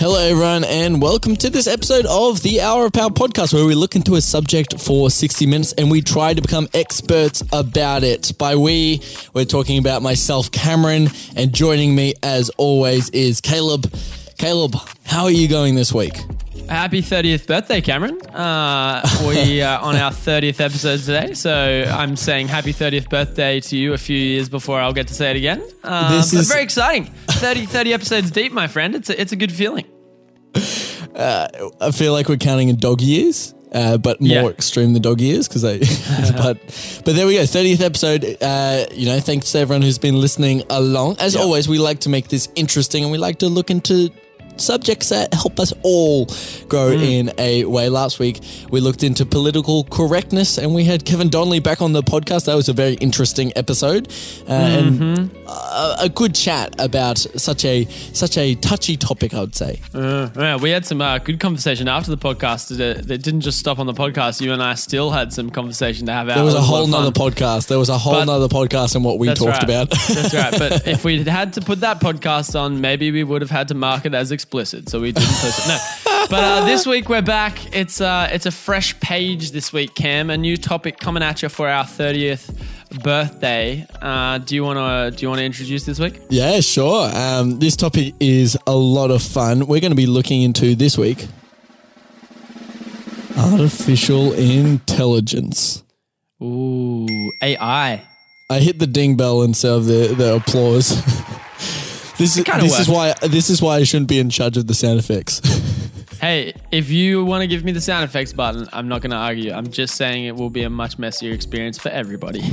Hello, everyone, and welcome to this episode of the Hour of Power podcast, where we look into a subject for 60 minutes and we try to become experts about it. By we, we're talking about myself, Cameron, and joining me, as always, is Caleb. Caleb, how are you going this week? Happy 30th birthday, Cameron. Uh, we are on our 30th episode today, so I'm saying happy 30th birthday to you a few years before I'll get to say it again. Uh, This is- very exciting. 30, 30 episodes deep, my friend. It's a, it's a good feeling. I feel like we're counting in dog years. Uh, but more Yeah. extreme than dog years because they, but but there we go, thirtieth episode. Uh, you know, thanks to everyone who's been listening along. As Yeah. always, we like to make this interesting and we like to look into subjects that help us all grow Mm. in a way. Last week we looked into political correctness and we had Kevin Donnelly back on the podcast. That was a very interesting episode uh, Mm-hmm. and a, a good chat about such a such a touchy topic. I would say. Uh, yeah, we had some uh, good conversation after the podcast. That, that didn't just stop on the podcast. You and I still had some conversation to have out. There was a whole fun. nother podcast. There was a whole But- nother podcast in what we talked right. about. That's right. But if we had had to put that podcast on, maybe we would have had to mark it as explicit. So we didn't put it. No. But uh, this week we're back. It's uh, it's a fresh page this week, Cam. A new topic coming at you for our thirtieth birthday. Uh, do you want to do you want to introduce this week? yeah, sure. Um, this topic is a lot of fun. We're going to be looking into this week artificial intelligence. Ooh, AI. I hit the ding bell instead of the, the applause. this is this is why this is why I shouldn't be in charge of the sound effects. Hey, if you want to give me the sound effects button, I'm not going to argue. I'm just saying it will be a much messier experience for everybody.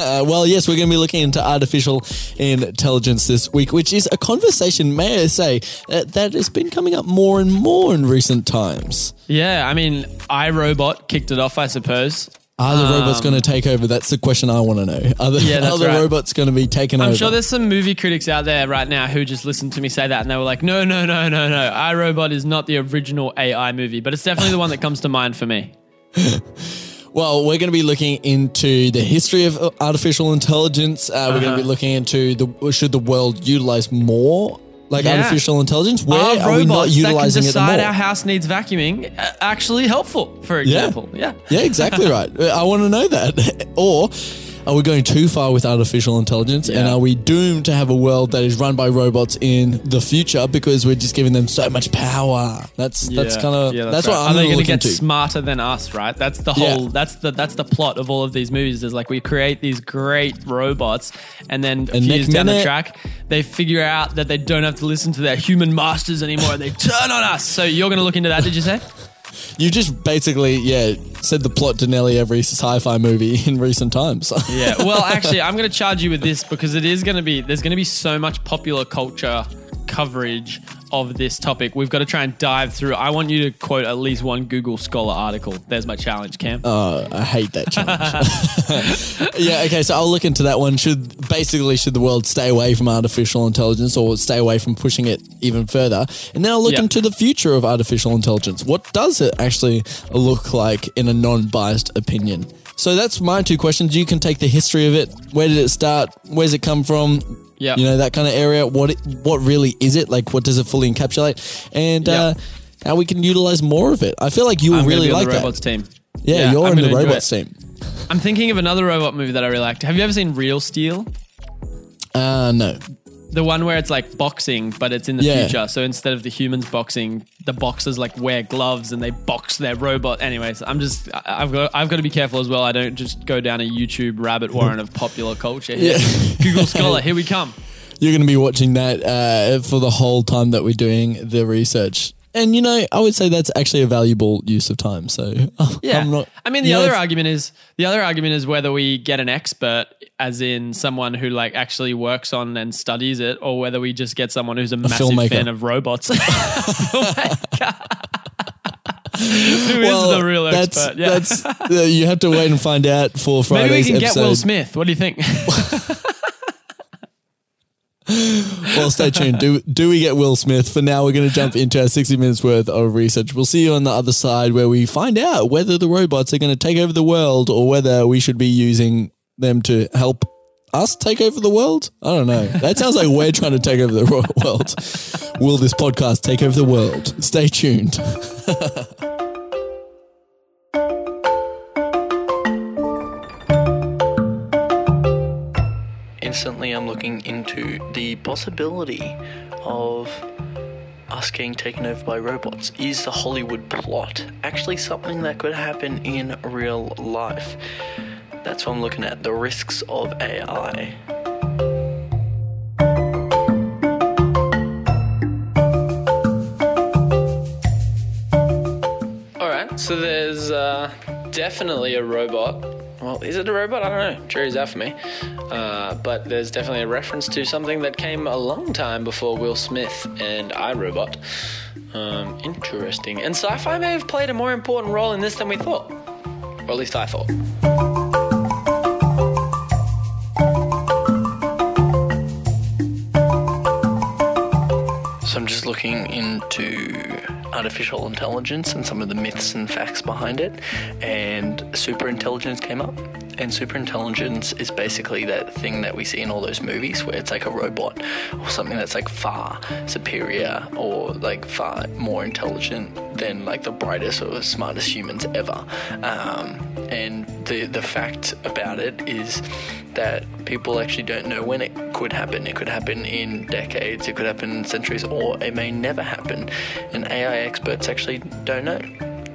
Uh, well, yes, we're going to be looking into artificial intelligence this week, which is a conversation, may I say, uh, that has been coming up more and more in recent times. yeah, I mean, iRobot kicked it off, I suppose. Are the robots going to take over? That's the question I want to know. Are the, Um, Yeah, that's are the right. robots going to be taken over? I'm sure there's some movie critics out there right now who just listened to me say that and they were like, no, no, no, no, no. iRobot is not the original AI movie, but it's definitely the one that comes to mind for me. well, we're going to be looking into the history of uh, artificial intelligence. Uh, We're going to Uh-huh. be looking into the should the world utilize more like Yeah. artificial intelligence? Where Are are we not robots that can utilizing it decide more? our house needs vacuuming actually helpful, for example? Yeah. Yeah, exactly right. I want to know that. or are we going too far with artificial intelligence and are we doomed to have a world that is run by robots in the future because we're just giving them so much power? That's that's Yeah. kind of Yeah, that's, right. what Are I'm they going to get smarter than us? Right. That's the Yeah. whole. That's the that's the plot of all of these movies. Is like we create these great robots, and then a And few next years down the minute- track, they figure out that they don't have to listen to their human masters anymore, and they turn on us. So you're going to look into that? Did you say? You just basically, yeah, said the plot to nearly every sci-fi movie in recent times. Yeah. Well, actually, I'm going to charge you with this because it is going to be there's going to be so much popular culture coverage of this topic. We've got to try and dive through. I want you to quote at least one Google Scholar article. There's my challenge, Cam. Oh, I hate that challenge. yeah, okay, so I'll look into that one. Should basically should the world stay away from artificial intelligence or stay away from pushing it even further? And then I'll look Yeah. into the future of artificial intelligence. What does it actually look like in a non-biased opinion? So that's my two questions. You can take the history of it. Where did it start? Where's it come from? Yeah. You know, that kind of area. What it, what really is it? Like what does it fully encapsulate? And Yeah. uh how we can utilize more of it. I feel like you I'm really be on like the that. robots team. Yeah, you're I'm in the gonna enjoy robots team. I'm thinking of another robot movie that I really liked. Have you ever seen Real Steel? Uh no. The one where it's like boxing, but it's in the Yeah. future. So instead of the humans boxing, the boxers like wear gloves and they box their robot. Anyways, I'm just I've got I've got to be careful as well. I don't just go down a YouTube rabbit warren of popular culture here. Yeah. Google Scholar, here we come. You're going to be watching that uh, for the whole time that we're doing the research. And you know, I would say that's actually a valuable use of time. So Yeah. I'm not. I mean, the you know, other argument is the other argument is whether we get an expert, as in someone who like actually works on and studies it, or whether we just get someone who's a, massive filmmaker. fan of robots. Who is well, the real that's, expert? Yeah. That's uh, you have to wait and find out for Friday's Maybe we can episode. get Will Smith. What do you think? Well, stay tuned. Do do we get Will Smith? For now, we're going to jump into our 60 minutes worth of research. We'll see you on the other side where we find out whether the robots are going to take over the world or whether we should be using them to help us take over the world? I don't know. That sounds like we're trying to take over the world. Will this podcast take over the world? Stay tuned. instantly I'm looking into the possibility of us getting taken over by robots. Is the Hollywood plot actually something that could happen in real life? That's what I'm looking at the risks of AI. All right, so there's uh, definitely a robot. Well, is it a robot? I don't know. Jury's out for me. Uh, but there's definitely a reference to something that came a long time before Will Smith and iRobot. Um, interesting. And sci fi may have played a more important role in this than we thought. Or at least I thought. Looking into artificial intelligence and some of the myths and facts behind it, and superintelligence came up. And superintelligence is basically that thing that we see in all those movies where it's like a robot or something that's like far superior or like far more intelligent than like the brightest or smartest humans ever. Um, the the fact about it is that people actually don't know when it could happen. It could happen in decades, it could happen in centuries, or it may never happen. And AI experts actually don't know.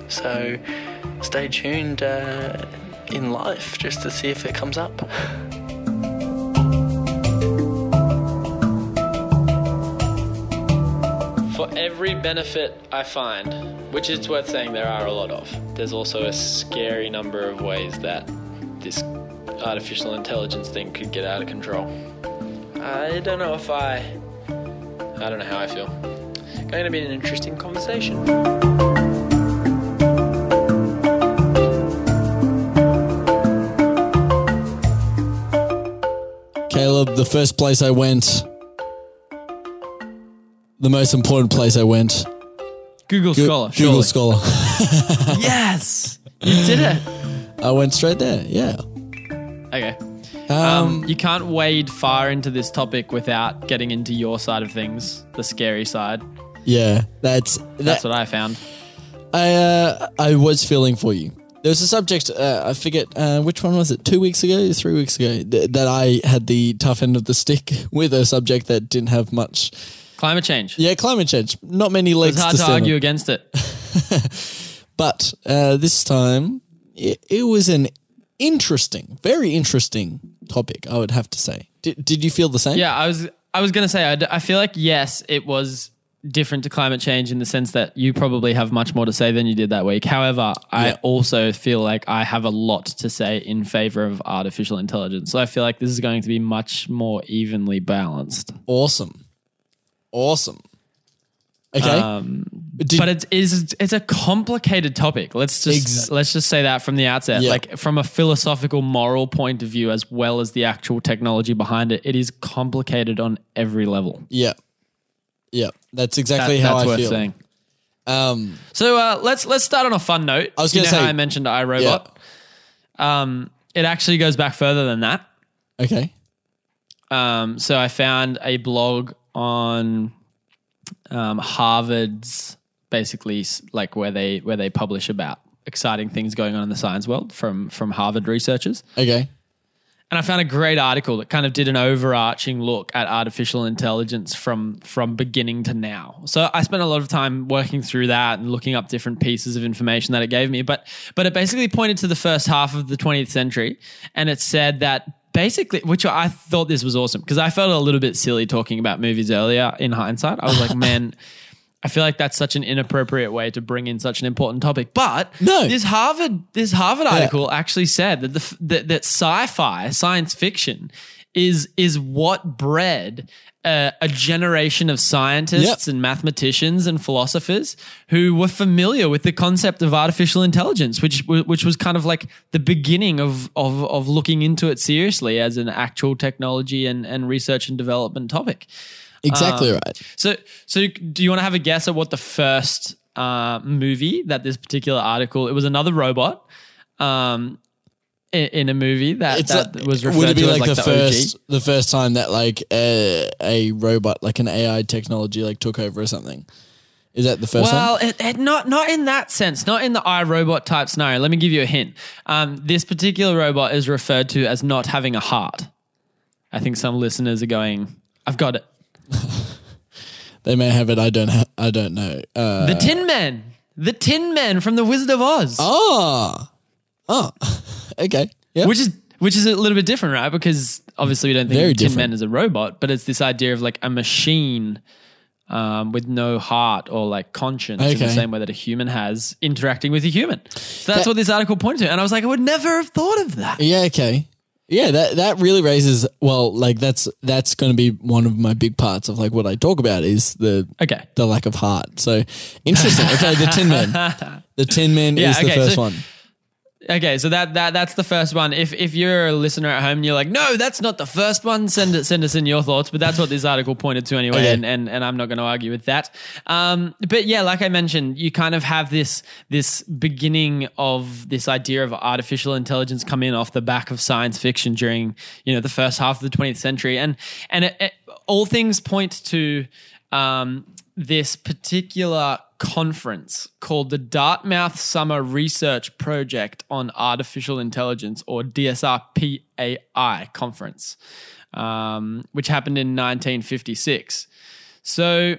So stay tuned uh, in life just to see if it comes up. For every benefit I find, which it's worth saying there are a lot of, there's also a scary number of ways that this artificial intelligence thing could get out of control. I don't know if I. I don't know how I feel. Going to be an interesting conversation. Caleb, the first place I went, the most important place I went, Google Go- Scholar. Google surely. Scholar. Yes! You did it! I went straight there. Yeah. Okay. Um, Um, you can't wade far into this topic without getting into your side of things, the scary side. yeah. That's That's that, what I found. I uh, I was feeling for you. There was a subject uh, I forget uh, which one was it? Two weeks ago, three weeks ago, th- that I had the tough end of the stick with a subject that didn't have much. Climate change. Yeah, climate change. Not many legs It's hard to to argue against it. But uh, this time, it, it was an interesting, very interesting topic. I would have to say. Did, did you feel the same? Yeah, I was I was gonna say I, d- I feel like yes, it was different to climate change in the sense that you probably have much more to say than you did that week. However, I also feel like I have a lot to say in favor of artificial intelligence. So I feel like this is going to be much more evenly balanced. Awesome. Awesome. Okay. Um, Did- but it is it's it's a complicated topic. Let's just Ex- let's just say that from the outset. Yeah. Like from a philosophical, moral point of view, as well as the actual technology behind it, it is complicated on every level. yeah. Yeah. That's That- exactly how that's I feel. saying. Um, So uh, let's let's start on a fun note. I was know how say- I mentioned iRobot. Um, it actually goes back further than that. okay. Um, so I found a blog on um, Harvard's basically like where they where they publish about exciting things going on in the science world from from Harvard researchers. Okay. And I found a great article that kind of did an overarching look at artificial intelligence from from beginning to now. So I spent a lot of time working through that and looking up different pieces of information that it gave me. But but it basically pointed to the first half of the 20th century, and it said that basically, which I thought this was awesome because I felt a little bit silly talking about movies earlier in hindsight. I was like, man. I feel like that's such an inappropriate way to bring in such an important topic. But No. this Harvard this Harvard article actually said that the that, that sci-fi science fiction is is what bred a generation of scientists Yep. and mathematicians and philosophers who were familiar with the concept of artificial intelligence, which which was kind of like the beginning of of of looking into it seriously as an actual technology and and research and development topic. Exactly Um, right. So, so do you want to have a guess at what the first uh, movie that this particular article? It was another robot. Um, in, in a movie that, that like- was referred would it be to like, like the, the, first OG? the first time that like a, a robot like an AI technology like took over or something? Is that the first Well, one? it, it, not not in that sense, not in the iRobot type scenario. Let me give you a hint. Um, this particular robot is referred to as not having a heart. I think some listeners are going, "I've got it." They may have it. I don't. Ha- I don't know. Uh, The Tin Man, the Tin Man from the Wizard of Oz, oh, oh, okay. Yeah. which is which is a little bit different, right? Because obviously we don't think Very of Tin different. Man as a robot, but it's this idea of like a machine. Um, with no heart or like conscience in the Okay. same way that a human has interacting with a human. So that's That- what this article pointed to. And I was like, I would never have thought of that. Yeah, okay. Yeah, that that really raises well, like that's that's going to be one of my big parts of like what I talk about is the Okay. the lack of heart. So interesting. Okay, the Tin Man. The Tin Man Yeah, is the okay, first so- one. Okay, so that, that that's the first one. If if you're a listener at home and you're like, no, that's not the first one, send it send us in your thoughts. But that's what this article pointed to anyway, and, and and I'm not going to argue with that. Um, but yeah, like I mentioned, you kind of have this this beginning of this idea of artificial intelligence come in off the back of science fiction during you know the first half of the 20th century, and and it, it, all things point to um, this particular conference called the Dartmouth Summer Research Project on Artificial Intelligence, or DSRPAI conference, um, which happened in 1956. So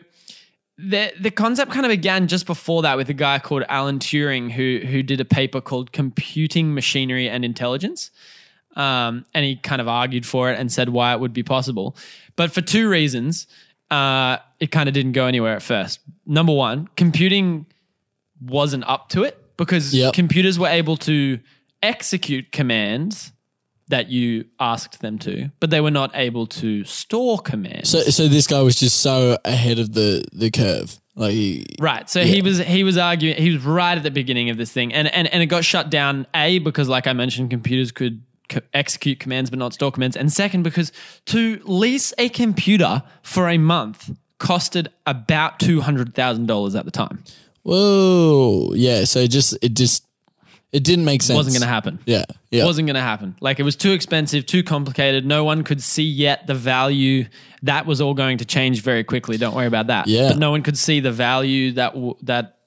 the the concept kind of began just before that with a guy called Alan Turing who who did a paper called Computing Machinery and Intelligence. Um, and he kind of argued for it and said why it would be possible. But for two reasons, uh, it kind of didn't go anywhere at first. Number one, computing wasn't up to it because Yep. computers were able to execute commands that you asked them to, but they were not able to store commands. So so this guy was just so ahead of the the curve. Like he, Right. So he was he was arguing he was right at the beginning of this thing, and and and it got shut down. A because like I mentioned, computers could co- execute commands but not store commands, and second because to lease a computer for a month costed about two hundred thousand dollars at the time. whoa, yeah. So it just it just it didn't make sense. Wasn't going to happen. Yeah, yeah. wasn't going to happen. Like it was too expensive, too complicated. No one could see yet the value. That was all going to change very quickly. Don't worry about that. Yeah. But no one could see the value that w- that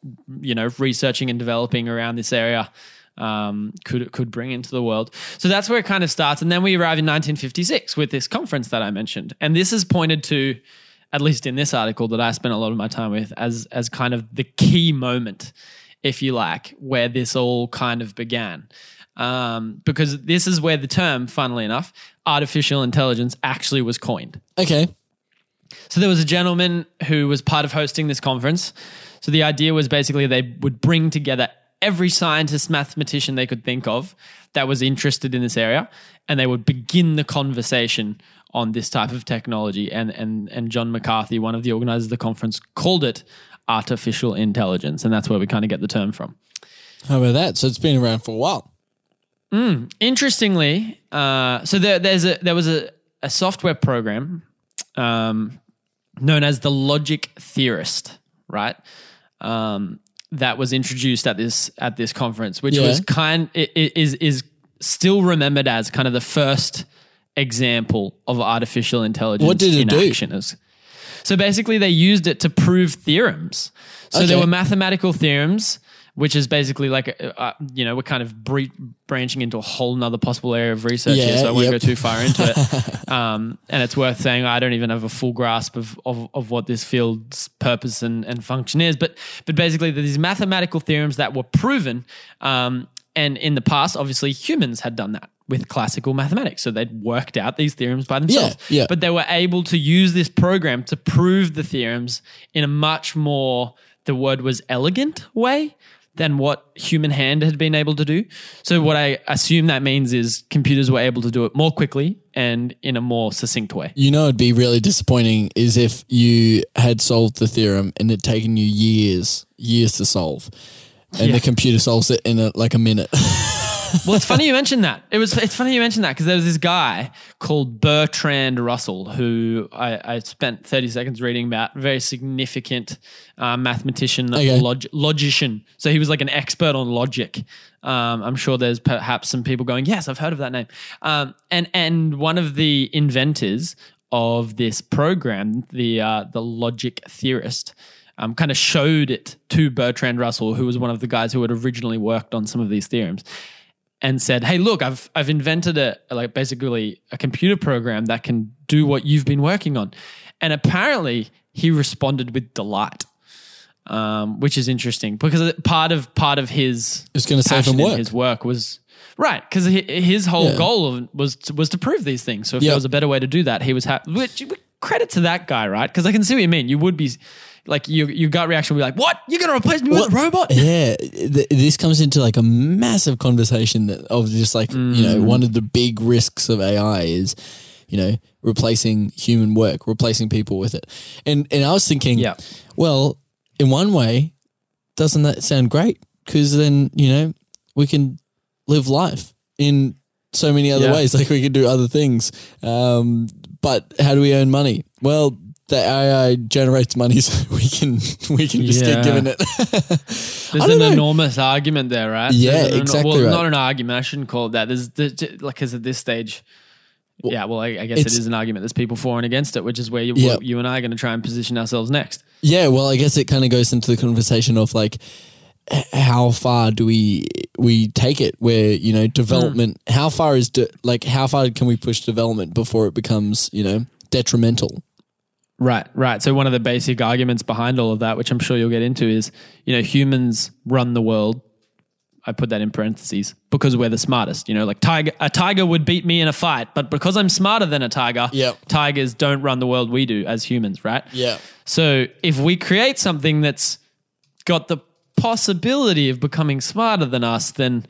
you know researching and developing around this area um, could could bring into the world. So that's where it kind of starts. And then we arrive in 1956 with this conference that I mentioned, and this is pointed to. At least in this article that I spent a lot of my time with, as as kind of the key moment if you like, where this all kind of began. Um, because this is where the term, funnily enough, artificial intelligence actually was coined. okay. So there was a gentleman who was part of hosting this conference. So the idea was basically they would bring together every scientist, mathematician they could think of that was interested in this area, and they would begin the conversation on this type of technology. And and and John McCarthy, one of the organizers of the conference, called it artificial intelligence, and that's where we kind of get the term from. How about that? So it's been around for a while. Interestingly, uh, so there, there's a there was a, a software program um, known as the Logic Theorist, right? Um, that was introduced at this at this conference, which Yeah. was kind i- i- is is still remembered as kind of the first example of artificial intelligence What did it in do? action. Was- so basically, they used it to prove theorems. So there were mathematical theorems, which is basically like, uh, uh, you know, we're kind of bre- branching into a whole nother possible area of research here, Yeah, so I won't yep. go too far into it. um, and it's worth saying I don't even have a full grasp of, of, of what this field's purpose and, and function is. But, but basically, these mathematical theorems that were proven. Um, and in the past, obviously, humans had done that with classical mathematics. So they'd worked out these theorems by themselves. yeah. But they were able to use this program to prove the theorems in a much more, the word was elegant way than what human hand had been able to do. So what I assume that means is computers were able to do it more quickly and in a more succinct way. You know, it'd be really disappointing is if you had solved the theorem and it taken you years, years to solve, and Yeah. the computer solves it in a, like a minute. well, it's funny you mentioned that. It was. It's funny you mentioned that because there was this guy called Bertrand Russell who I, I spent thirty seconds reading about. Very significant uh, mathematician, Okay. log- logician. So he was like an expert on logic. Um, I'm sure there's perhaps some people going, "Yes, I've heard of that name." Um, and and one of the inventors of this program, the uh, the logic theorist. Um, kind of showed it to Bertrand Russell, who was one of the guys who had originally worked on some of these theorems and said, "Hey, look, I've I've invented a like basically a computer program that can do what you've been working on," and apparently he responded with delight, um, which is interesting because part of part of his It's gonna save him work. his work was right because his whole Yeah. goal was to, was to prove these things. So if Yep. there was a better way to do that, he was happy. Which credit to that guy, right? Because I can see what you mean. You would be. Like your your gut reaction would be like, "What? You're gonna replace me with a robot?" Yeah, th- this comes into like a massive conversation that- of just like you Mm. know one of the big risks of AI is you know replacing human work, replacing people with it. And and I was thinking, Yeah. well, in one way, doesn't that sound great? Because then you know we can live life in so many other Yeah. ways. Like we can do other things. Um, but how do we earn money? Well. The AI uh, generates money, so we can we can just Yeah. get given it. There's an know. enormous argument there, right? Yeah, an- exactly Well, right. not an argument. I shouldn't call it that. There's, there's like because at this stage, yeah. Well, I, I guess it's- an argument. There's people for and against it, which is where you, Yeah. you and I are going to try and position ourselves next. Yeah, well, I guess it kind of goes into the conversation of like how far do we we take it where you know development hmm. how far is de- like how far can we push development before it becomes you know detrimental Right, right. So one of the basic arguments behind all of that, which I'm sure you'll get into, is you know humans run the world. I put that in parentheses because we're the smartest. You know, like tiger, a tiger would beat me in a fight, but because I'm smarter than a tiger, Yep. tigers don't run the world we do as humans, right? Yeah. So if we create something that's got the possibility of becoming smarter than us, then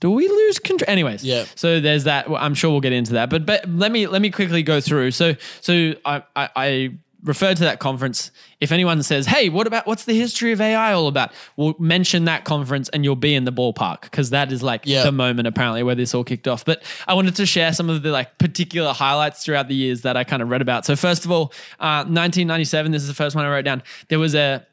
do we lose control? Anyways, Yeah. So there's that. I'm sure we'll get into that, but, but let me let me quickly go through. So so I, I, I referred to that conference. If anyone says, "Hey, what about what's the history of AI all about?" We'll mention that conference, and you'll be in the ballpark because that is like Yeah. the moment apparently where this all kicked off. But I wanted to share some of the like particular highlights throughout the years that I kind of read about. So first of all, uh, 1997. This is the first one I wrote down. There was a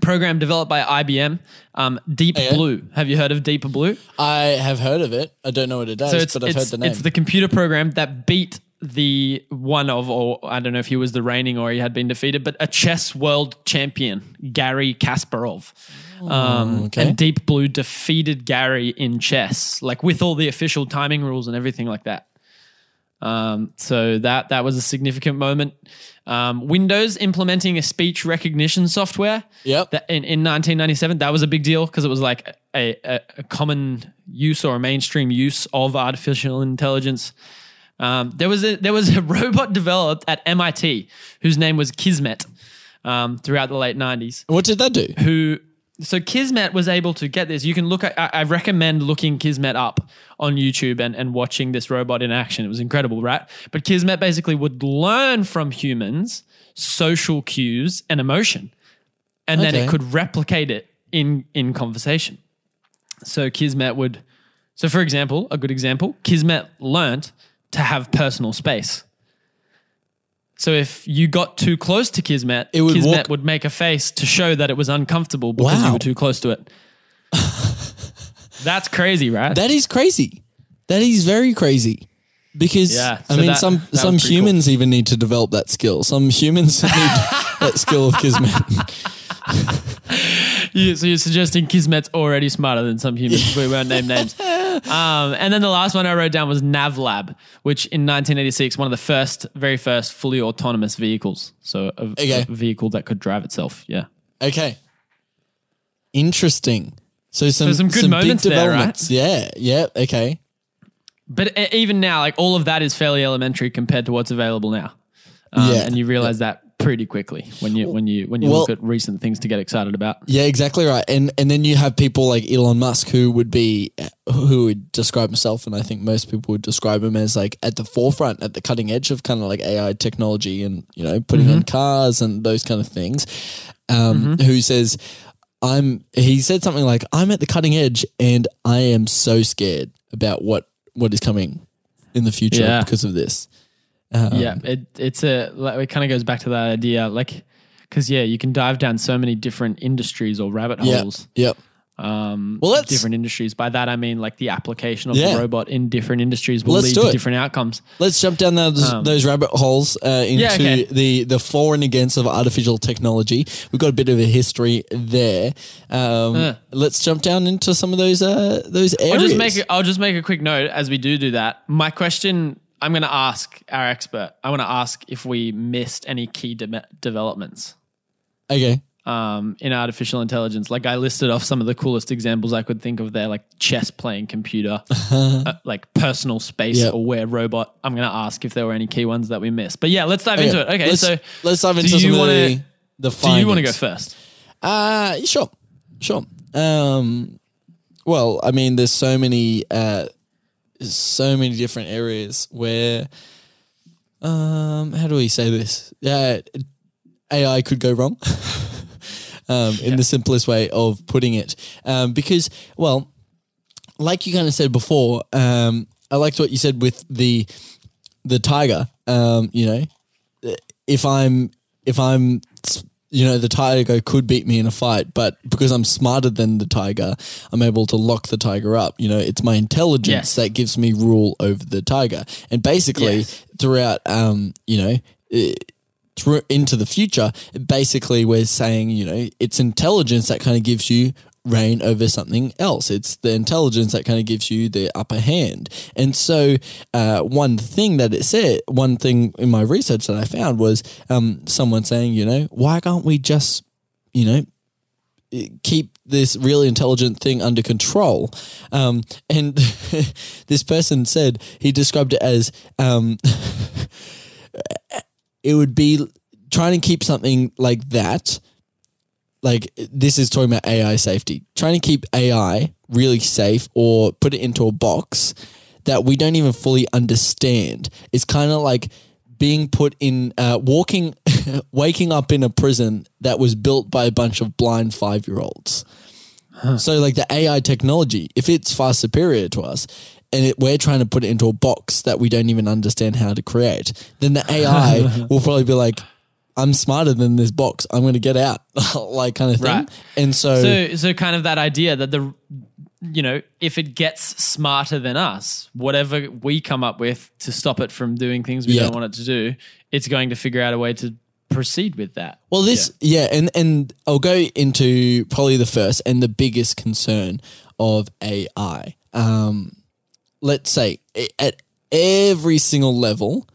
program developed by IBM, um, Deep Okay. Blue. Have you heard of Deep Blue? I have heard of it. I don't know what it does, So it's, but I've heard the name. it's the computer program that beat the one of, or I don't know if he was the reigning or he had been defeated, but a chess world champion, Garry Kasparov. Um, okay. And Deep Blue defeated Garry in chess, like with all the official timing rules and everything like that. Um, so that that was a significant moment. Um, Windows implementing a speech recognition software. Yep. That in, in 1997, that was a big deal because it was like a, a, a common use or a mainstream use of artificial intelligence. Um, there was a there was a robot developed at MIT whose name was Kismet um, throughout the late 90s what did that do? who so Kismet was able to get this. You can look at, I, I recommend looking Kismet up on YouTube and, and watching this robot in action. It was incredible, right? But Kismet basically would learn from humans social cues and emotion. And then it could replicate it in in conversation. So Kismet would so for example, a good example, Kismet learnt to have personal space. So if you got too close to Kismet, It would Kismet walk- would make a face to show that it was uncomfortable because you were too close to it. That's crazy, right? That is crazy. That is very crazy. Because Yeah, I so mean, that- some that was some pretty humans even need to develop that skill. Some humans need that skill of kismet. You- so you're suggesting Kismet's already smarter than some humans. we won't name names. Um, and then the last one I wrote down was NavLab, which in 1986, one of the first, very first fully autonomous vehicles. So a, Okay. a vehicle that could drive itself. Yeah. Okay. Interesting. So some, some good moments big there, right? developments. Yeah. Yeah. Okay. But even now, like all of that is fairly elementary compared to what's available now. Um, Yeah. And you realize that pretty quickly when you when you when you Well- look at recent things to get excited about. Yeah, exactly right. And and then you have people like Elon Musk who would be who would describe himself, and I think most people would describe him as like at the forefront, at the cutting edge of kind of like AI technology, and you know putting Mm-hmm. in cars and those kind of things. Um, Who says? I'm. He said something like, "I'm at the cutting edge, and I am so scared about what what is coming in the future Yeah. because of this." Um, yeah, it it's a like, it kind of goes back to that idea, like because yeah, you can dive down so many different industries or rabbit Yeah. holes. Yep. Um, Well, let's- different industries. By that I mean like the application of Yeah. the robot in different industries will Let's lead to different outcomes. Let's jump down those, Um, those rabbit holes uh, into Yeah, okay. the the for and against of artificial technology. We've got a bit of a history there. Um, Uh. Let's jump down into some of those uh, those areas. I'll just make a, I'll just make a quick note as we do do that. My question I'm going to ask our expert. I want to ask if we missed any key de- developments okay. um, in artificial intelligence. Like I listed off some of the coolest examples I could think of there, like chess playing computer, uh, like personal space Yep. aware robot. I'm going to ask if there were any key ones that we missed. But yeah, let's dive Okay. into it. Okay, let's, so let's dive into some wanna- the the do you want to go first? Uh sure, sure. Um, well, I mean, there's so many, uh, so many different areas where, um, how do we say this? Yeah, AI could go wrong. um, in the simplest way of putting it, um, because well, like you kind of said before, um, I liked what you said with the the tiger. Um, you know, if I'm if I'm you know the tiger could beat me in a fight, but because I'm smarter than the tiger, I'm able to lock the tiger up. You know, it's my intelligence Yes. that gives me rule over the tiger, and basically Yes. throughout, um, you know. through into the future, basically we're saying, you know, it's intelligence that kind of gives you reign over something else. It's the intelligence that kind of gives you the upper hand. And so, uh, one thing that it said, one thing in my research that I found was um, someone saying, you know, why can't we just, you know, keep this really intelligent thing under control. Um, and this person said he described it as um, it would be trying to keep something like that. Like this is talking about AI safety, trying to keep AI really safe or put it into a box that we don't even fully understand. It's kind of like being put in, uh, walking, waking up in a prison that was built by a bunch of blind five year olds. So, like the AI technology, if it's far superior to us, and it, we're trying to put it into a box that we don't even understand how to create, then the AI will probably be like, "I'm smarter than this box. I'm going to get out," like kind of thing. Right. And so, So, so kind of that idea that the, you know, if it gets smarter than us, whatever we come up with to stop it from doing things we Yeah. don't want it to do, it's going to figure out a way to proceed with that. Well, this, yeah. and and I'll go into probably the first and the biggest concern of AI. Um, let's say at every single level,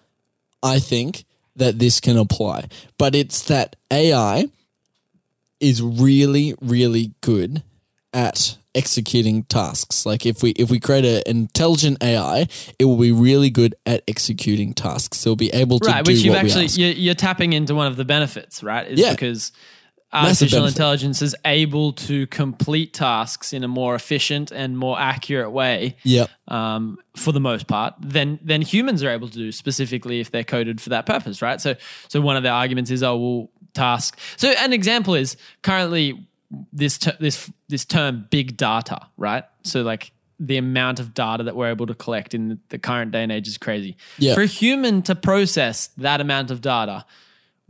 I think that this can apply, but it's that AI is really, really good at executing tasks. Like if we if we create an intelligent AI, it will be really good at executing tasks. It'll be able to right, do which you've actually you're, you're tapping into one of the benefits, right? Is Yeah. because artificial intelligence is able to complete tasks in a more efficient and more accurate way. Um, for the most part, than than humans are able to do specifically if they're coded for that purpose, right? So, so one of the arguments is, oh, well, task. So, an example is currently this ter- this this term big data, right? So, like the amount of data that we're able to collect in the current day and age is crazy. Yeah. For a human to process that amount of data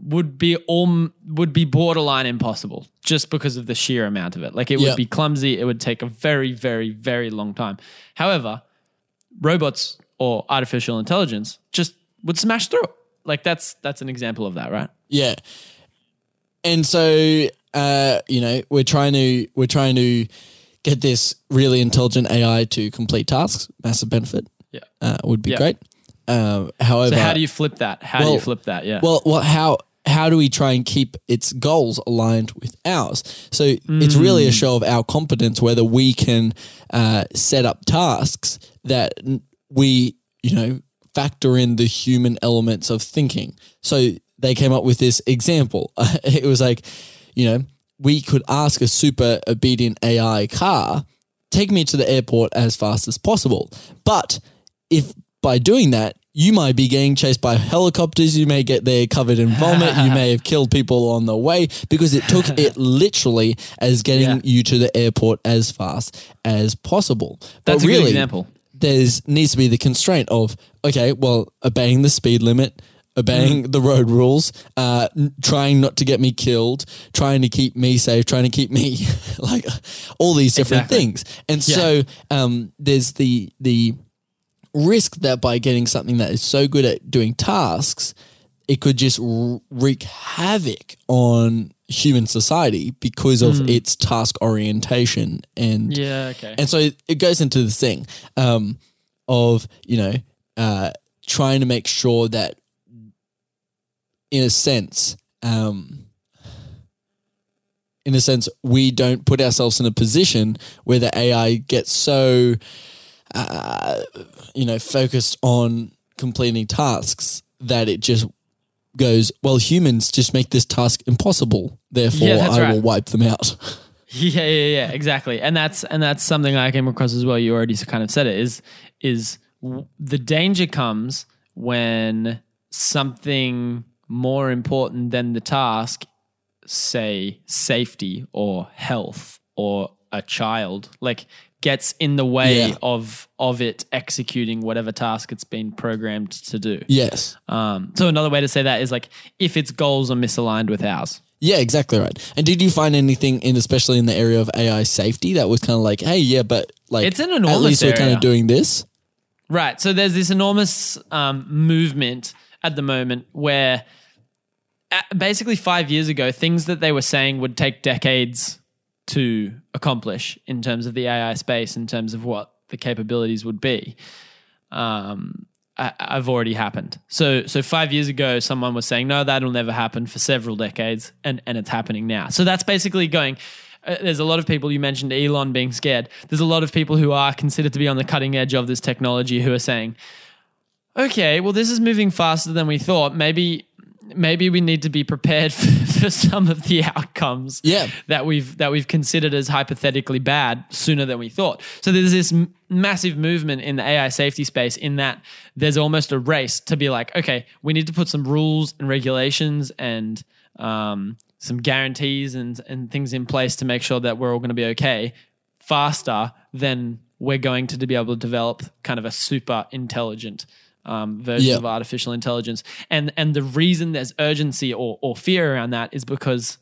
would be all would be borderline impossible just because of the sheer amount of it. Like it would be clumsy. It would take a very, very, very long time. However, robots or artificial intelligence just would smash through it. Like that's that's an example of that, right? Yeah. And so uh, you know, we're trying to we're trying to get this really intelligent AI to complete tasks. Massive benefit. Yeah. Uh, would be Yeah. great. Um, however, So how do you flip that? How do you flip that? Yeah. well, well, how how do we try and keep its goals aligned with ours? So it's really a show of our competence whether we can uh, set up tasks that we, you know, factor in the human elements of thinking. So they came up with this example. it was like, you know, we could ask a super obedient AI car, take me to the airport as fast as possible. But if by doing that, you might be getting chased by helicopters. You may get there covered in vomit. you may have killed people on the way because it took it literally as getting Yeah. you to the airport as fast as possible. That's but a good really, example. there's needs to be the constraint of okay, well, obeying the speed limit, obeying Mm. the road rules, uh, n- trying not to get me killed, trying to keep me safe, trying to keep me like all these different Exactly. things. And so um, there's the the risk that by getting something that is so good at doing tasks, it could just wreak havoc on human society because of its task orientation and Mm. Yeah. Okay. and so it goes into this thing um, of, you know, uh, trying to make sure that, in a sense, um, in a sense, we don't put ourselves in a position where the AI gets so, uh, you know, focused on completing tasks that it just goes, well, humans just make this task impossible. Therefore, Yeah, I right. will wipe them out. Yeah, yeah, yeah, exactly. And that's and that's something I came across as well. You already kind of said it is is the danger comes when something more important than the task, say safety or health or a child, like gets in the way Yeah. of of it executing whatever task it's been programmed to do. yes. Um, so another way to say that is like if its goals are misaligned with ours. Yeah, exactly right. And did you find anything in, especially in the area of AI safety, that was kind of like, hey, yeah, but like, It's an enormous at least we're kind of doing this. Right. So there's this enormous um, movement at the moment where basically five years ago, things that they were saying would take decades to accomplish in terms of the AI space, in terms of what the capabilities would be, um, I, I've already happened. So, so five years ago, someone was saying, no, that'll never happen for several decades, and and it's happening now. So that's basically going. Uh, there's a lot of people you mentioned Elon being scared. There's a lot of people who are considered to be on the cutting edge of this technology who are saying, okay, well, this is moving faster than we thought. Maybe, maybe we need to be prepared for, for some of the outcomes Yeah. that we've that we've considered as hypothetically bad sooner than we thought. So there's this m- massive movement in the AI safety space in that there's almost a race to be like, okay, we need to put some rules and regulations and um, some guarantees and and things in place to make sure that we're all going to be okay faster than we're going to be able to develop kind of a super intelligent um, version Yeah. of artificial intelligence. And and the reason there's urgency or or fear around that is because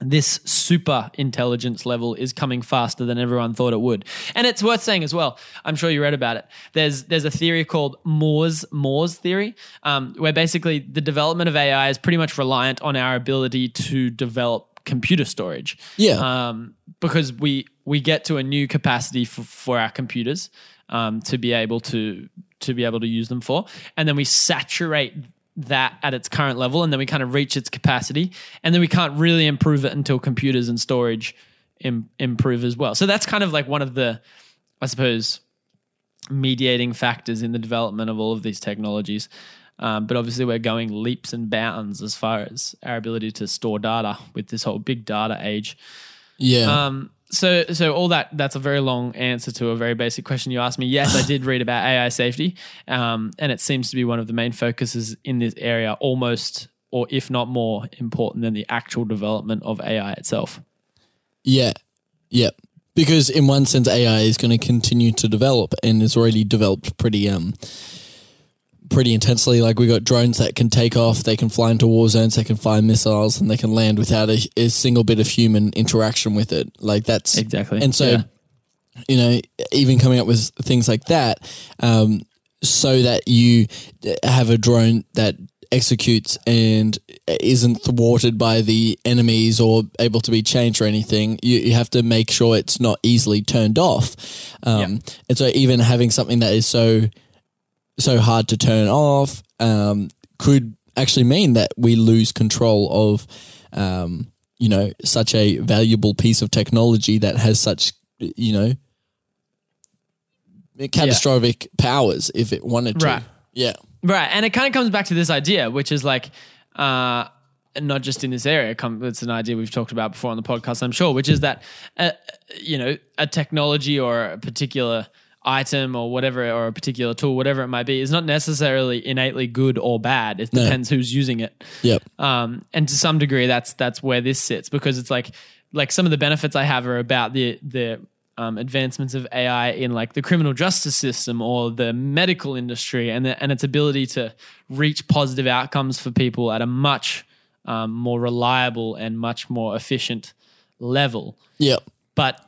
this super intelligence level is coming faster than everyone thought it would. And it's worth saying as well. I'm sure you read about it. There's there's a theory called Moore's Moore's theory, um, where basically the development of AI is pretty much reliant on our ability to develop computer storage. Yeah. Um, because we we get to a new capacity for, for our computers um, to be able to to be able to use them for, and then we saturate that at its current level, and then we kind of reach its capacity, and then we can't really improve it until computers and storage Im- improve as well. So that's kind of like one of the, I suppose, mediating factors in the development of all of these technologies. Um, but obviously, we're going leaps and bounds as far as our ability to store data with this whole big data age. yeah. Um, so, so all that that's a very long answer to a very basic question you asked me. Yes, I did read about AI safety, um, and it seems to be one of the main focuses in this area, almost or if not more important than the actual development of AI itself. yeah. Yeah. Because in one sense, AI is going to continue to develop and it's already developed pretty, um, pretty intensely. Like we got drones that can take off, they can fly into war zones, they can fire missiles, and they can land without a, a single bit of human interaction with it. Like that's Exactly. And so, Yeah. you know, even coming up with things like that, um, so that you have a drone that executes and isn't thwarted by the enemies or able to be changed or anything, you, you have to make sure it's not easily turned off. Um, And so, even having something that is so so hard to turn off um, could actually mean that we lose control of, um, you know, such a valuable piece of technology that has such, you know, catastrophic powers if it wanted to. Right. Yeah. Right. And it kind of comes back to this idea, which is like, uh, not just in this area, it's an idea we've talked about before on the podcast, I'm sure, which is that, uh, you know, a technology or a particular item or whatever, or a particular tool, whatever it might be, is not necessarily innately good or bad. It No. depends who's using it. Yep. Um, and to some degree, that's that's where this sits because it's like like some of the benefits I have are about the the um, advancements of AI in like the criminal justice system or the medical industry and the, and its ability to reach positive outcomes for people at a much um, more reliable and much more efficient level. Yep. But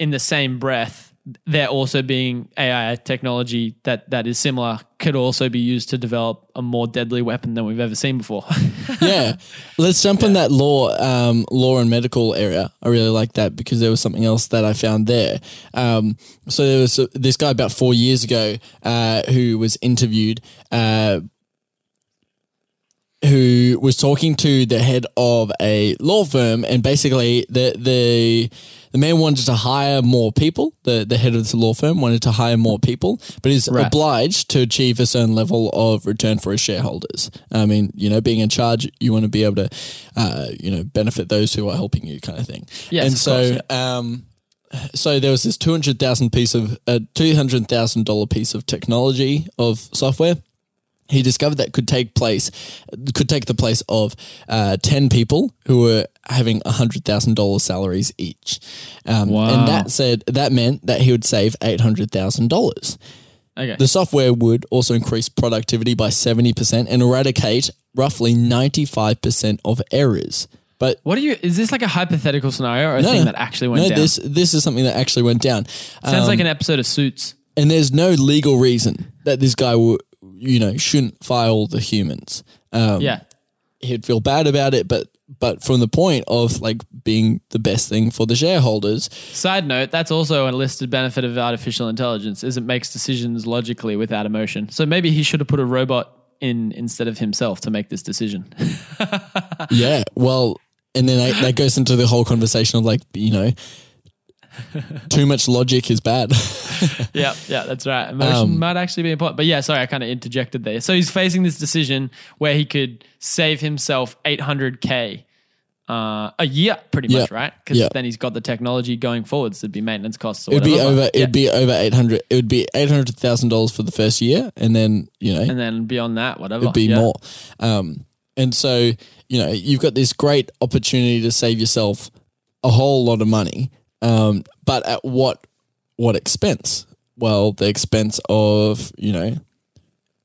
in the same breath, there also being AI technology that that is similar could also be used to develop a more deadly weapon than we've ever seen before. yeah. Let's jump in that law, um, law and medical area. I really like that because there was something else that I found there. Um, so there was this guy about four years ago uh, who was interviewed. Uh, who was talking to the head of a law firm, and basically the the the man wanted to hire more people. The the head of the law firm wanted to hire more people, but is Right. obliged to achieve a certain level of return for his shareholders. I mean, you know, being in charge, you want to be able to, uh, you know, benefit those who are helping you, kind of thing. Yes, and so. course, um, so there was this two hundred thousand piece of a two hundred thousand dollar piece of technology of software he discovered that could take place could take the place of uh, 10 people who were having $100000 salaries each um, Wow. and that said that meant that he would save $800000 okay. the software would also increase productivity by 70% and eradicate roughly 95% of errors but What do you? Is this like a hypothetical scenario or a thing that actually went no, down? this this is something that actually went down Sounds Um, like an episode of Suits. and there's no legal reason that this guy will you know shouldn't file the humans um, Yeah. he'd feel bad about it, but but from the point of like being the best thing for the shareholders, Side note: That's also a listed benefit of artificial intelligence, is it makes decisions logically without emotion. So maybe he should have put a robot in instead of himself to make this decision. yeah. Well, and then I, that goes into the whole conversation of like you know, too much logic is bad. yeah, yeah, that's right. Emotion Um, might actually be important. But yeah, sorry, I kind of interjected there. So he's facing this decision where he could save himself 800k uh, a year, pretty much, Yeah. right? Because Yeah. then he's got the technology going forwards. There'd be maintenance costs. Or It'd be over. yeah. It'd be over eight hundred. It would be eight hundred thousand dollars for the first year, and then you know and then beyond that, whatever. it'd be more. Um, and so you know you've got this great opportunity to save yourself a whole lot of money, um, but at what what expense? Well, the expense of you know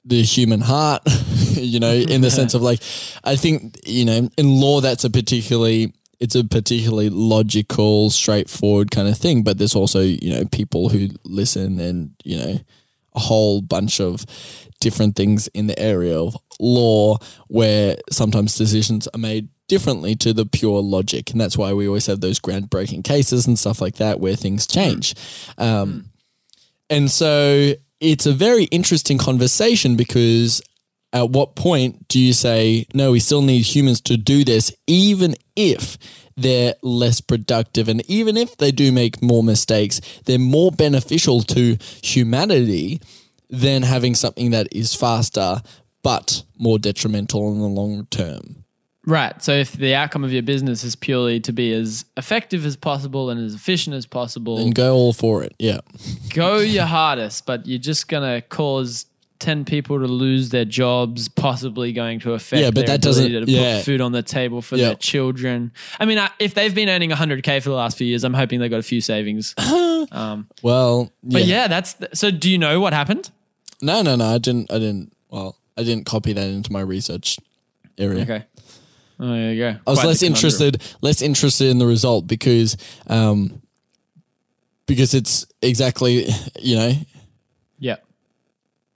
the human heart, you know, in the sense of like, I think you know in law that's a particularly it's a particularly logical, straightforward kind of thing. But there's also you know people who listen and you know a whole bunch of different things in the area of law where sometimes decisions are made differently to the pure logic. And that's why we always have those groundbreaking cases and stuff like that where things change. Um, and so it's a very interesting conversation because at what point do you say, no, we still need humans to do this, even if they're less productive and even if they do make more mistakes, they're more beneficial to humanity than having something that is faster but more detrimental in the long term. Right. So if the outcome of your business is purely to be as effective as possible and as efficient as possible, And go all for it. Yeah. go your hardest, but you're just going to cause 10 people to lose their jobs, possibly going to affect Yeah, but that doesn't- to yeah. put food on the table for Yeah. their children. I mean, I- if they've been earning 100K for the last few years, I'm hoping they got a few savings. Um, well, But yeah, that's the, so. Do you know what happened? No, no, no. I didn't. I didn't. Well, I didn't copy that into my research area. Okay. Oh, there you go. I was Quite less interested, less interested in the result because, um, because it's exactly, you know, Yeah.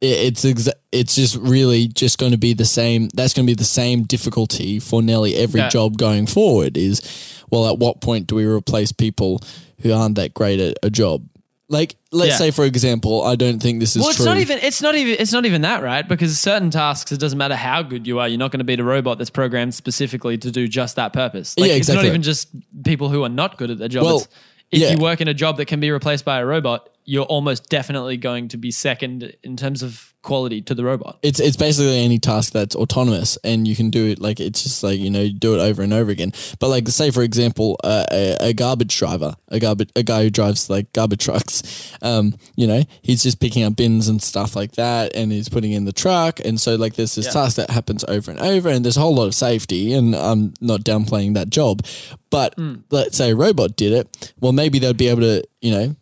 it, it's exa- it's just really just going to be the same. That's going to be the same difficulty for nearly every Yeah. job going forward. Is well, at what point do we replace people who aren't that great at a job? Like, let's Yeah. say, for example, I don't think this is Well, it's true. not even. It's not even. It's not even that, right? Because certain tasks, it doesn't matter how good you are. You're not going to beat a robot that's programmed specifically to do just that purpose. Like, Yeah, It's not even just people who are not good at their job. Well, it's, if yeah. you work in a job that can be replaced by a robot, you're almost definitely going to be second in terms of quality to the robot. It's it's basically any task that's autonomous and you can do it like it's just like you know you do it over and over again. But like say for example uh, a, a garbage driver, a garbage a guy who drives like garbage trucks, um, you know he's just picking up bins and stuff like that and he's putting in the truck and so like there's this Yeah. task that happens over and over and there's a whole lot of safety and I'm not downplaying that job, but let's say a robot did it, well maybe they'd be able to you know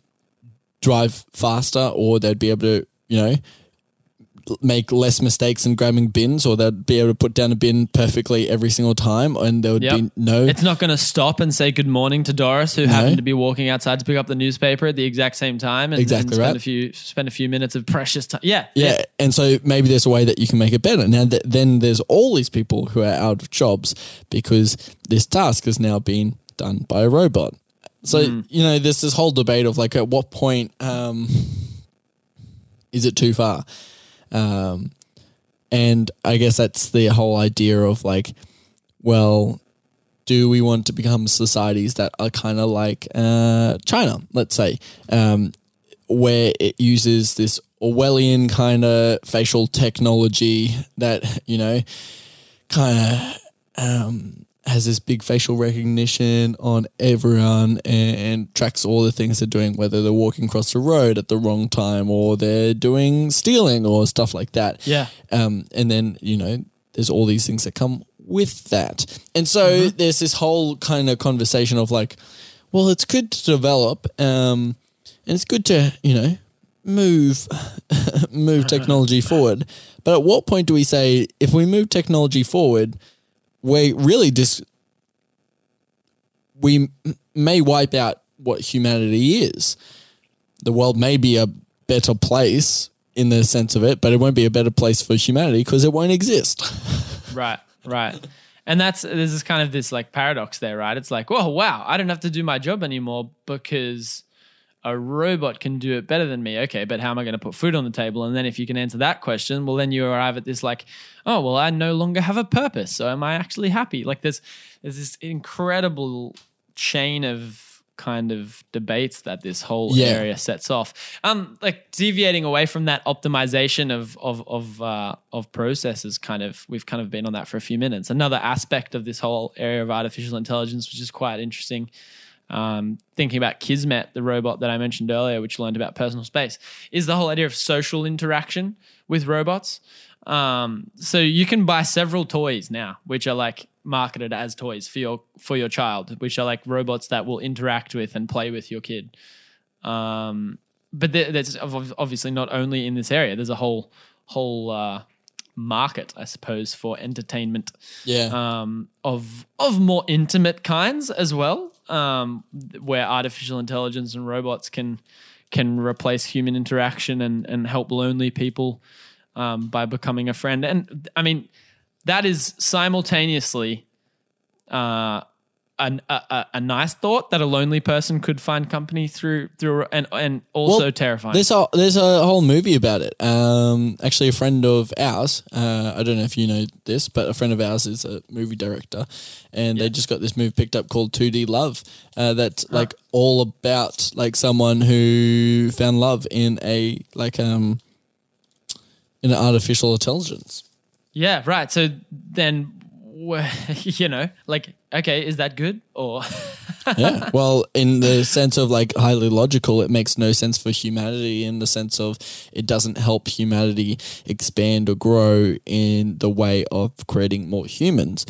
drive faster or they'd be able to you know make less mistakes in grabbing bins or they'd be able to put down a bin perfectly every single time and there would Yep. be no It's not going to stop and say good morning to Doris, who happened to be walking outside to pick up the newspaper at the exact same time, and, Exactly and spend right. a few spend a few minutes of precious time. Yeah, yeah and so maybe there's a way that you can make it better now th- then there's all these people who are out of jobs because this task has now been done by a robot so you know there's this whole debate of like at what point um, is it too far um, and i guess that's the whole idea of like well do we want to become societies that are kind of like uh, China, let's say, um, where it uses this Orwellian kind of facial technology that, you know, kind of um, has this big facial recognition on everyone and, and tracks all the things they're doing, whether they're walking across the road at the wrong time or they're doing stealing or stuff like that. Yeah. Um, and then, you know, there's all these things that come with that. And so there's this whole kind of conversation of like, well, it's good to develop, um, and it's good to, you know, move move technology forward. But at what point do we say if we move technology forward, we really just we may wipe out what humanity is. The world may be a better place in the sense of it, but it won't be a better place for humanity because it won't exist. Right, right. And that's there's this kind of this like paradox there, right? It's like, oh wow, I don't have to do my job anymore because a robot can do it better than me. Okay, but how am I going to put food on the table? And then if you can answer that question, well then you arrive at this like, oh well, I no longer have a purpose. So am I actually happy? Like there's there's this incredible chain of kind of debates that this whole Yeah. area sets off. Um, like deviating away from that optimization of of of uh, of processes, kind of we've kind of been on that for a few minutes. Another aspect of this whole area of artificial intelligence, which is quite interesting. Um, thinking about Kismet, the robot that I mentioned earlier, which learned about personal space, is the whole idea of social interaction with robots. Um, so you can buy several toys now, which are like marketed as toys for your for your child, which are like robots that will interact with and play with your kid. Um, but there's obviously not only in this area. There's a whole whole uh, market, I suppose, for entertainment Yeah. um, of of more intimate kinds as well, um, where artificial intelligence and robots can can replace human interaction and and help lonely people um, by becoming a friend. And I mean, that is simultaneously uh, an, a, a, a nice thought that a lonely person could find company through through and and also Well, terrifying. There's a there's a whole movie about it. Um, actually, a friend of ours. Uh, I don't know if you know this, but a friend of ours is a movie director, and they just got this movie picked up called Two D Love. Uh, that's like all about like someone who found love in a like um in an artificial intelligence. Yeah, right. So then, you know, like, okay, is that good or? yeah. Well, in the sense of like highly logical, it makes no sense for humanity in the sense of it doesn't help humanity expand or grow in the way of creating more humans.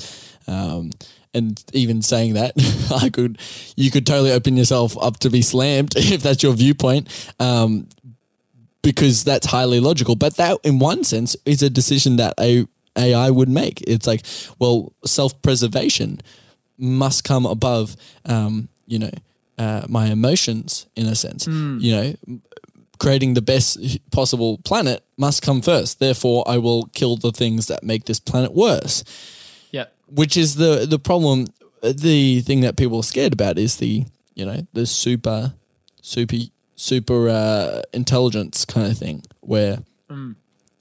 Um, and even saying that, I could, you could totally open yourself up to be slammed if that's your viewpoint. Um, because that's highly logical. But that, in one sense, is a decision that a AI would make. It's like, well, self preservation must come above, um, you know, uh, my emotions in a sense. You know, creating the best possible planet must come first. Therefore, I will kill the things that make this planet worse. yeah. Which is the the problem. The thing that people are scared about is the you know the super, super, super uh, intelligence kind of thing where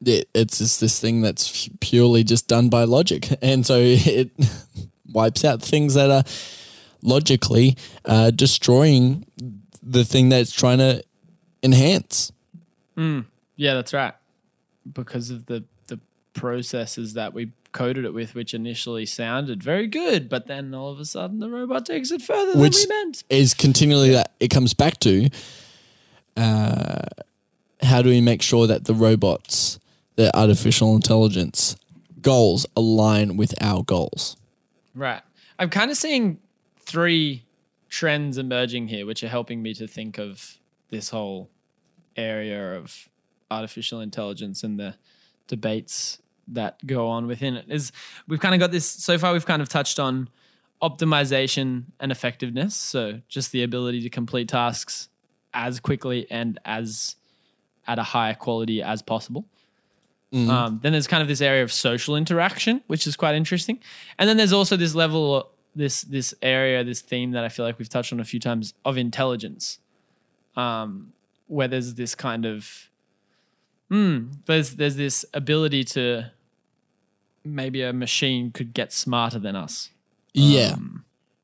it, it's just this thing that's purely just done by logic, and so it wipes out things that are logically uh, destroying the thing that it's trying to enhance. Yeah, that's right. Because of the the processes that we coded it with, which initially sounded very good, but then all of a sudden the robot takes it further Which than we meant. is continually that it comes back to uh, how do we make sure that the robots, the artificial intelligence goals align with our goals? Right. I'm kind of seeing three trends emerging here, which are helping me to think of this whole area of artificial intelligence and the debates that go on within it. Is we've kind of got this so far. We've kind of touched on optimization and effectiveness. So just the ability to complete tasks as quickly and as at a higher quality as possible. Um, then there's kind of this area of social interaction, which is quite interesting. And then there's also this level, this this area, this theme that I feel like we've touched on a few times of intelligence, um, where there's this kind of, hmm, there's there's this ability to maybe a machine could get smarter than us. Yeah.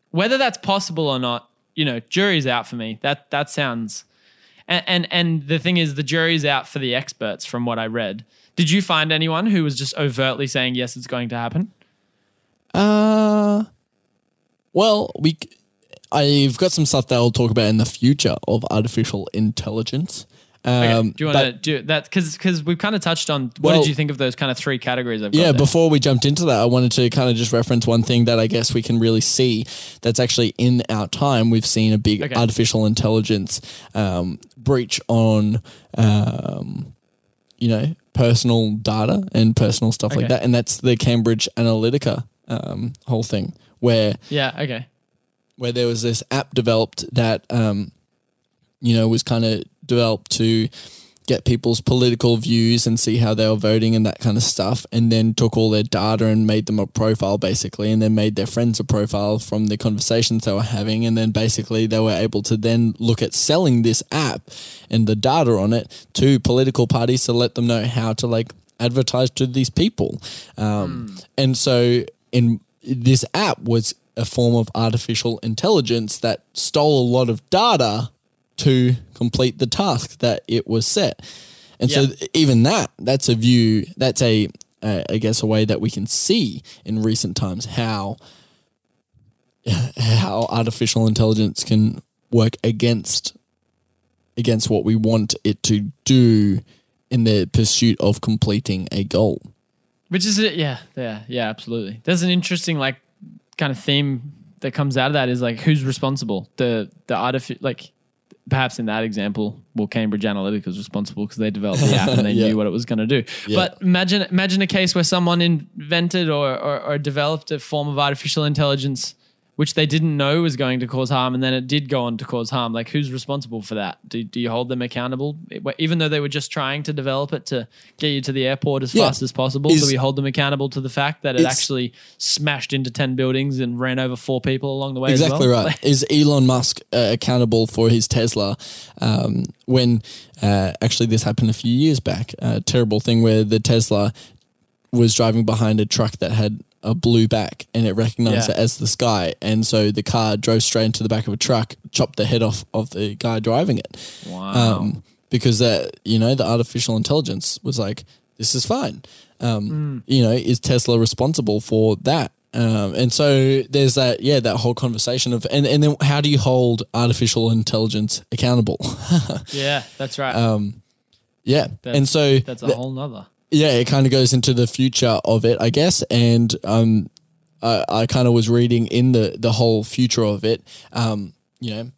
Whether that's possible or not, you know, jury's out for me. That that sounds, and and, and the thing is, the jury's out for the experts. From what I read, did you find anyone who was just overtly saying yes, it's going to happen? Uh, well, we. I've got some stuff that I'll talk about in the future of artificial intelligence. Okay. Um, do you want to do that? Because because we've kind of touched on. What Well- did you think of those kind of three categories? I've got Yeah, before we jumped into that, I wanted to kind of just reference one thing that I guess we can really see that's actually in our time. We've seen a big Okay. artificial intelligence um, breach on, um, you know, personal data and personal stuff like that. And that's the Cambridge Analytica um, whole thing where yeah. Okay. where there was this app developed that um, you know was kind of developed to get people's political views and see how they were voting and that kind of stuff and then took all their data and made them a profile basically and then made their friends a profile from the conversations they were having and then basically they were able to then look at selling this app and the data on it to political parties to let them know how to like advertise to these people. Um, and so in this app was a form of artificial intelligence that stole a lot of data to complete the task that it was set. And so Yeah. even that, that's a view, that's a, uh, I guess, a way that we can see in recent times how how artificial intelligence can work against against what we want it to do in the pursuit of completing a goal. Which is it? Yeah. Yeah. Yeah. Absolutely. There's an interesting like kind of theme that comes out of that is like who's responsible. The the artificial like perhaps in that example, well, Cambridge Analytica was responsible because they developed the app and they Yeah. knew what it was going to do. Yeah. But imagine imagine a case where someone invented or, or or developed a form of artificial intelligence which they didn't know was going to cause harm, and then it did go on to cause harm. Like, who's responsible for that? Do, do you hold them accountable, even though they were just trying to develop it to get you to the airport as Yeah. fast as possible? Is- do we hold them accountable to the fact that it actually smashed into ten buildings and ran over four people along the way? as Exactly well? right. Is Elon Musk uh, accountable for his Tesla? Um, when uh, actually this happened a few years back, a terrible thing where the Tesla was driving behind a truck that had a blue back and it recognized Yeah. it as the sky, and so the car drove straight into the back of a truck, chopped the head off of the guy driving it. Wow. Um, because that you know the artificial intelligence was like, this is fine. Um, You know, is Tesla responsible for that? Um, and so there's that, yeah, that whole conversation of, and, and then how do you hold artificial intelligence accountable? yeah, that's right. yeah. That's- and so, that's a whole nother. Yeah, it kind of goes into the future of it, I guess. And um, I, I kind of was reading in the the whole future of it. Um, you know,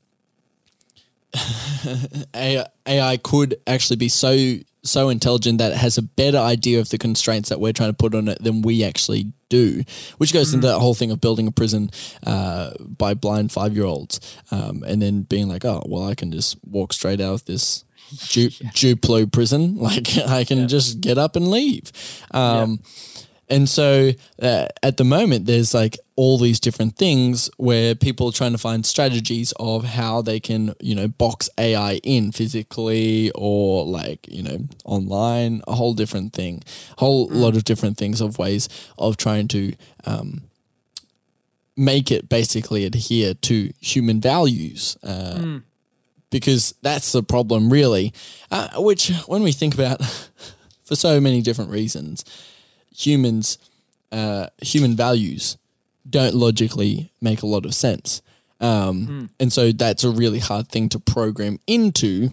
AI, AI could actually be so so intelligent that it has a better idea of the constraints that we're trying to put on it than we actually do, which goes into that whole thing of building a prison uh, by blind five year olds, um, and then being like, oh, well, I can just walk straight out of this. Ju- Duplo prison, like I can just get up and leave. Um, And so uh, at the moment, there's like all these different things where people are trying to find strategies of how they can, you know, box AI in physically or like, you know, online, a whole different thing, whole lot of different things of ways of trying to um, make it basically adhere to human values. Uh, because that's the problem, really. Uh, which, when we think about, for so many different reasons, humans, uh, human values don't logically make a lot of sense. Um, And so that's a really hard thing to program into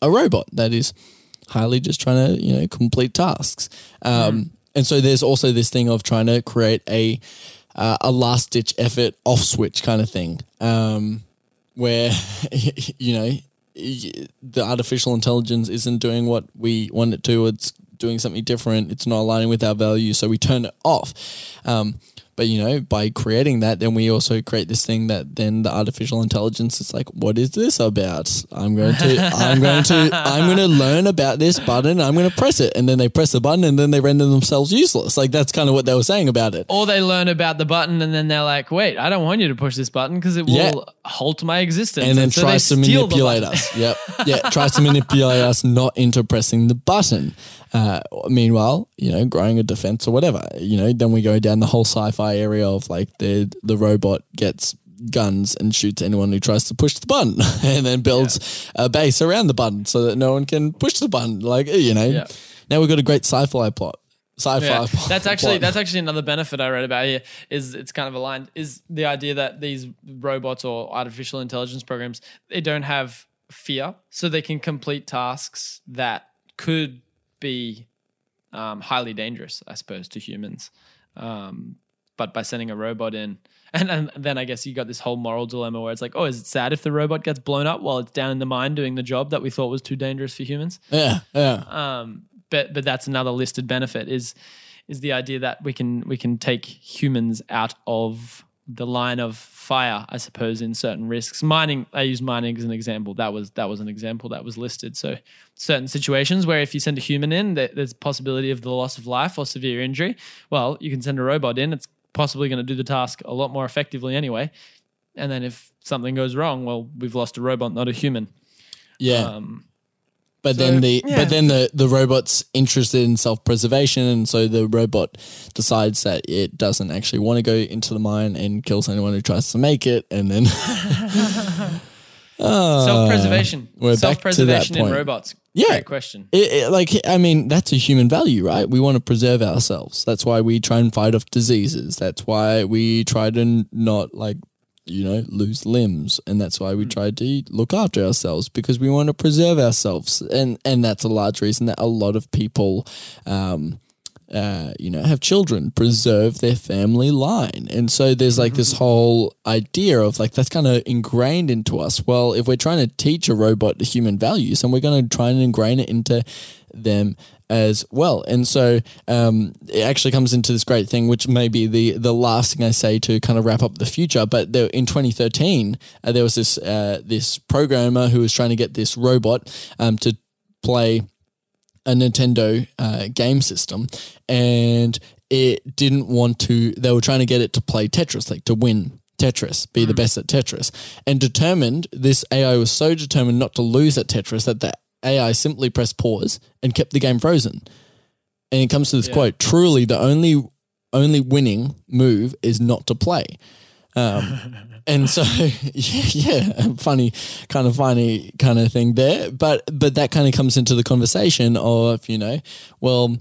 a robot that is highly just trying to, you know, complete tasks. Um, And so there's also this thing of trying to create a uh, a last ditch effort off switch kind of thing, um, where you know the artificial intelligence isn't doing what we want it to. It's doing something different. It's not aligning with our values, so we turn it off. Um, but you know, by creating that, then we also create this thing that then the artificial intelligence is like, what is this about? I'm going to, I'm going to, I'm going to learn about this button. I'm going to press it, and then they press the button, and then they render themselves useless. Like that's kind of what they were saying about it. Or they learn about the button and then they're like, wait, I don't want you to push this button because it will Yeah. halt my existence. and then so tries to manipulate us. Yep. Yeah. Tries to manipulate us not into pressing the button. Uh, meanwhile, you know, growing a defense or whatever, you know, then we go down the whole sci-fi area of like the the robot gets guns and shoots anyone who tries to push the button and then builds a base around the button so that no one can push the button. Like, you know, Yeah. now we've got a great sci-fi plot. Sci-fi. Yeah, plot- that's actually that's actually another benefit I read about here. Is it's kind of aligned is the idea that these robots or artificial intelligence programs they don't have fear, so they can complete tasks that could be um, highly dangerous, I suppose, to humans. Um, but by sending a robot in, and, and then I guess you got this whole moral dilemma where it's like, oh, is it sad if the robot gets blown up while it's down in the mine doing the job that we thought was too dangerous for humans? yeah, yeah. um, but but that's another listed benefit is is the idea that we can we can take humans out of the line of fire, I suppose, in certain risks. Mining, I use mining as an example. That was that was an example that was listed. So certain situations where if you send a human in, there, there's possibility of the loss of life or severe injury. Well, you can send a robot in. It's possibly going to do the task a lot more effectively anyway. And then if something goes wrong, well, we've lost a robot, not a human. Yeah. Um, But So, then the yeah. but then the the robot's interested in self preservation, and so the robot decides that it doesn't actually want to go into the mine and kills anyone who tries to make it, and then Self preservation. Uh, we're back to that Self preservation in robots. Yeah. Great question. it, it- like I mean that's a human value, right? We want to preserve ourselves. That's why we try and fight off diseases. That's why we try to not like you know lose limbs, and that's why we Hmm. try to look after ourselves because we want to preserve ourselves, and and that's a large reason that a lot of people. Um, uh, you know, have children, preserve their family line. And so there's like this whole idea of like that's kind of ingrained into us. Well, if we're trying to teach a robot human values, and we're going to try and ingrain it into them as well. And so um, it actually comes into this great thing, which may be the the last thing I say to kind of wrap up the future. But there, in 2013, uh, there was this uh, this programmer who was trying to get this robot um, to play a Nintendo uh, game system, and it didn't want to. They were trying to get it to play Tetris, like to win Tetris, be the best at Tetris, and determined this AI was so determined not to lose at Tetris that the AI simply pressed pause and kept the game frozen. And it comes to this quote: "Truly, the only only winning move is not to play." Um, and so, yeah, yeah, funny, kind of funny kind of thing there. But but that kind of comes into the conversation of you know, well,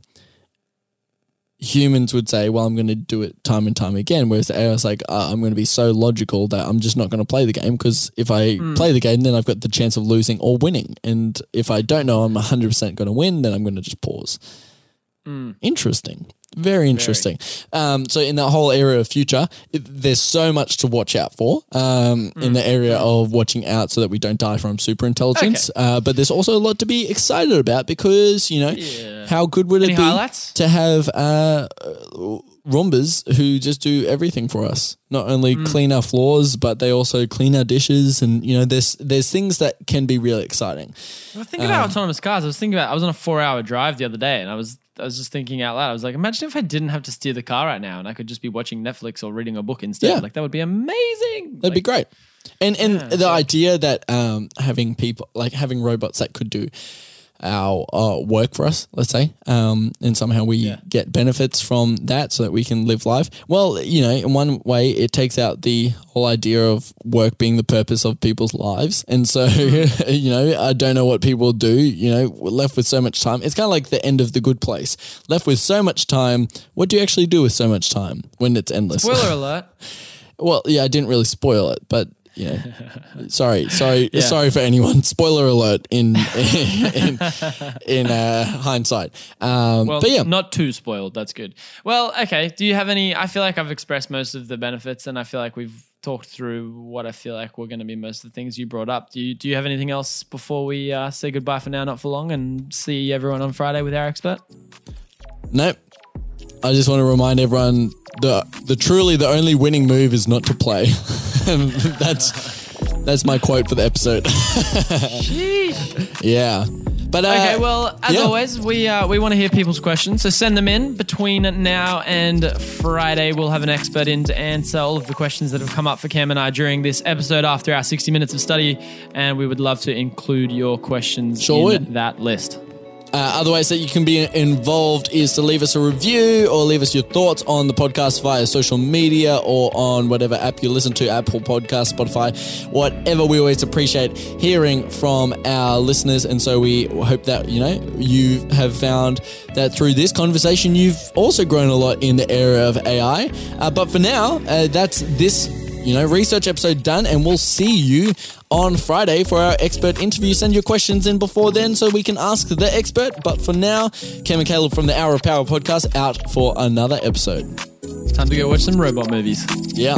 humans would say, well, I'm going to do it time and time again, whereas the AI is like, uh, I'm going to be so logical that I'm just not going to play the game because if I play the game, then I've got the chance of losing or winning, and if I don't know I'm 100 percent going to win, then I'm going to just pause. Interesting. Very interesting. Um, so in that whole area of future, it, there's so much to watch out for um, in the area of watching out so that we don't die from super intelligence. Uh, but there's also a lot to be excited about because you know Yeah. how good would it be highlights? to have uh, Roombas who just do everything for us. Not only Mm. clean our floors, but they also clean our dishes, and you know there's there's things that can be really exciting. I thinking about autonomous cars. I was thinking about I was on a four hour drive the other day and I was I was just thinking out loud. I was like, imagine if I didn't have to steer the car right now and I could just be watching Netflix or reading a book instead. Yeah. Like that would be amazing. That'd be great. And and Yeah, the idea that um, having people like having robots that could do our uh, work for us, let's say, um, and somehow we Yeah. get benefits from that so that we can live life. Well, you know, in one way, it takes out the whole idea of work being the purpose of people's lives. And so, you know, I don't know what people do, you know, we're left with so much time. It's kind of like the end of the good place. Left with so much time. What do you actually do with so much time when it's endless? Spoiler alert. Well, yeah, I didn't really spoil it, but know, sorry, sorry, Yeah. sorry for anyone. Spoiler alert in in in uh, hindsight. Um, Well, but yeah, not too spoiled. That's good. Well, okay. Do you have any? I feel like I've expressed most of the benefits, and I feel like we've talked through what I feel like we're going to be most of the things you brought up. Do you Do you have anything else before we uh, say goodbye for now, not for long, and see everyone on Friday with our expert? nope. I just want to remind everyone the the truly the only winning move is not to play. That's that's my quote for the episode. yeah, but uh, Okay, well, as yeah. always, we uh, we want to hear people's questions, so send them in. Between now and Friday, we'll have an expert in to answer all of the questions that have come up for Cam and I during this episode after our 60 minutes of study, and we would love to include your questions Sure in would. that list. Uh, other ways that you can be involved is to leave us a review or leave us your thoughts on the podcast via social media or on whatever app you listen to Apple Podcast, Spotify, whatever. We always appreciate hearing from our listeners. And so we hope that, you know, you have found that through this conversation, you've also grown a lot in the area of AI. Uh, but for now, uh, that's this you know, research episode done, and we'll see you on Friday for our expert interview. Send your questions in before then so we can ask the expert. But for now, Cam and Caleb from the Hour of Power podcast out for another episode. Time to go watch some robot movies. Yeah.